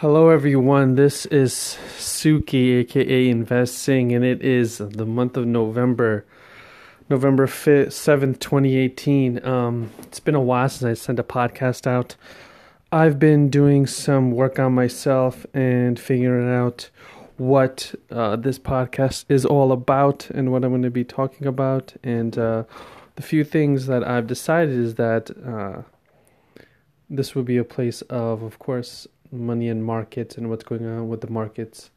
Hello, everyone. This is Suki, aka Investing, and it is the month of November, November 5th, 7th, 2018. Um, it's been a while since I sent a podcast out. I've been doing some work on myself and figuring out what uh, this podcast is all about and what I'm going to be talking about. And uh, the few things that I've decided is that uh, this will be a place of, of course, money and markets and what's going on with the markets,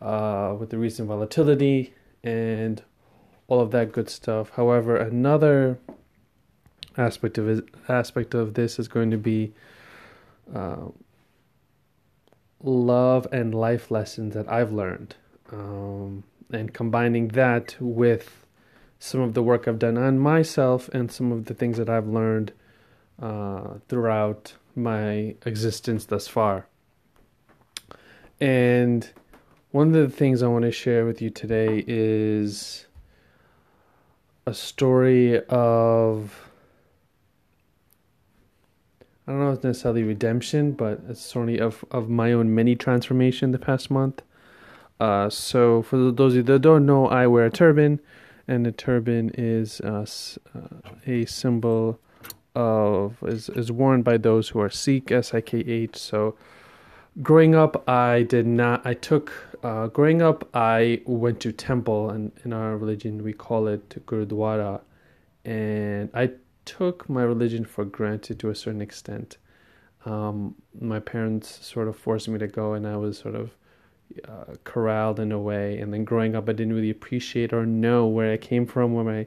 uh, with the recent volatility and all of that good stuff. However, another aspect of it, aspect of this is going to be uh, love and life lessons that I've learned, um, and combining that with some of the work I've done on myself and some of the things that I've learned uh, throughout my existence thus far. And one of the things I want to share with you today is a story of I don't know if it's necessarily redemption, but a story of, of my own mini transformation the past month. Uh, so, for those of you that don't know, I wear a turban, and a turban is uh, uh, a symbol of is is worn by those who are Sikh, S I K H. So, growing up, I did not. I took uh, growing up. I went to temple, and in our religion we call it gurudwara, and I took my religion for granted to a certain extent. Um, my parents sort of forced me to go, and I was sort of uh, corralled in a way. And then growing up, I didn't really appreciate or know where I came from, where my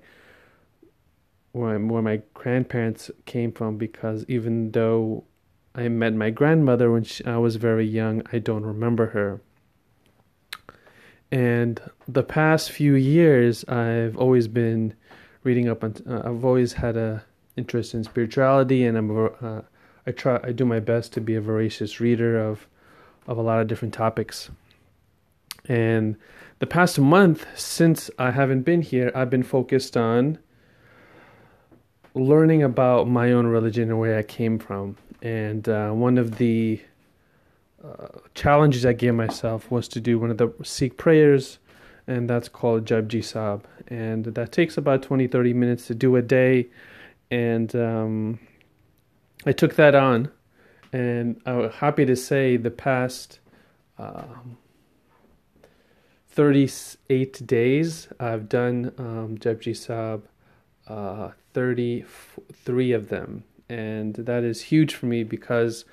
where my, where my grandparents came from, because even though I met my grandmother when she, I was very young. I don't remember her. And the past few years, I've always been reading up on. Uh, I've always had a interest in spirituality, and I'm. Uh, I try. I do my best to be a voracious reader of, of a lot of different topics. And the past month, since I haven't been here, I've been focused on learning about my own religion and where I came from and uh, one of the uh, challenges I gave myself was to do one of the Sikh prayers, and that's called Japji Sahib. And that takes about 20, 30 minutes to do a day. And um, I took that on, and I'm happy to say the past um, 38 days, I've done um, Japji Sahib, uh, 33 of them and that is huge for me because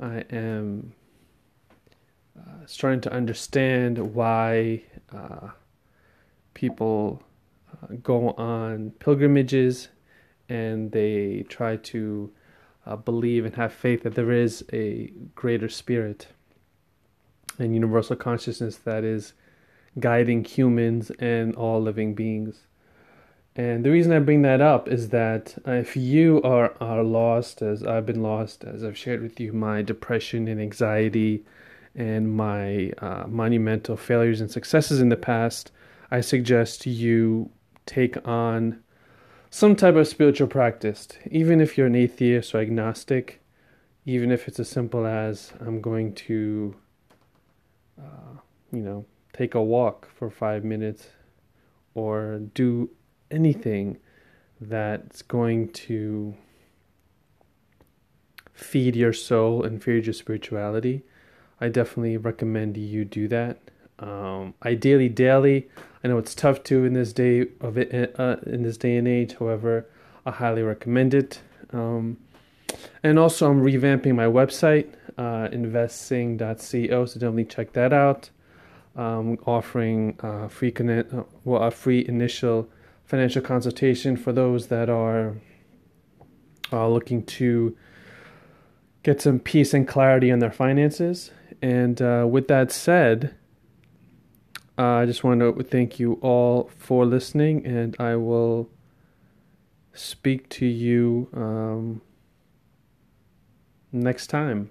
I am uh, starting to understand why uh, people uh, go on pilgrimages and they try to uh, believe and have faith that there is a greater spirit and universal consciousness that is guiding humans and all living beings. And the reason I bring that up is that if you are, are lost, as I've been lost, as I've shared with you my depression and anxiety and my uh, monumental failures and successes in the past, I suggest you take on some type of spiritual practice, even if you're an atheist or agnostic, even if it's as simple as I'm going to, uh, you know, take a walk for five minutes or do anything that's going to feed your soul and feed your spirituality, I definitely recommend you do that. Um, ideally, daily. I know it's tough to in this day of it uh, in this day and age. However, I highly recommend it. Um, and also, I'm revamping my website, uh, investing.co. So definitely check that out. Um, offering uh, free connect, uh, well, a free initial financial consultation for those that are uh, looking to get some peace and clarity on their finances. And uh, with that said, uh, I just want to thank you all for listening, and I will speak to you um, next time.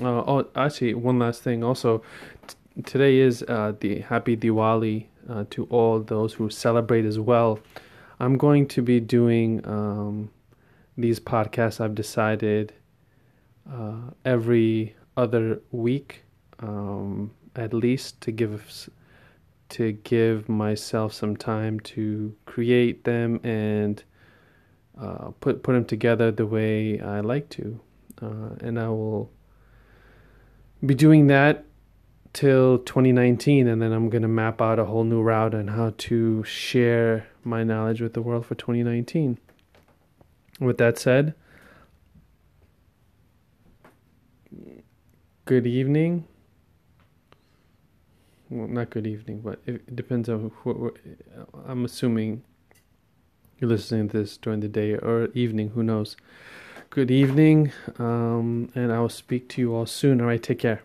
Uh, oh, actually, one last thing. Also, t- today is uh, the Happy Diwali uh, to all those who celebrate as well. I'm going to be doing um, these podcasts, I've decided, uh, every other week. um, at least to give to give myself some time to create them and uh, put put them together the way I like to, uh, and I will be doing that till 2019 and then I'm going to map out a whole new route on how to share my knowledge with the world for 2019. With that said, good evening. Well, not good evening, but it depends on who. I'm assuming you're listening to this during the day or evening, who knows. Good evening, um, and I will speak to you all soon. All right, take care.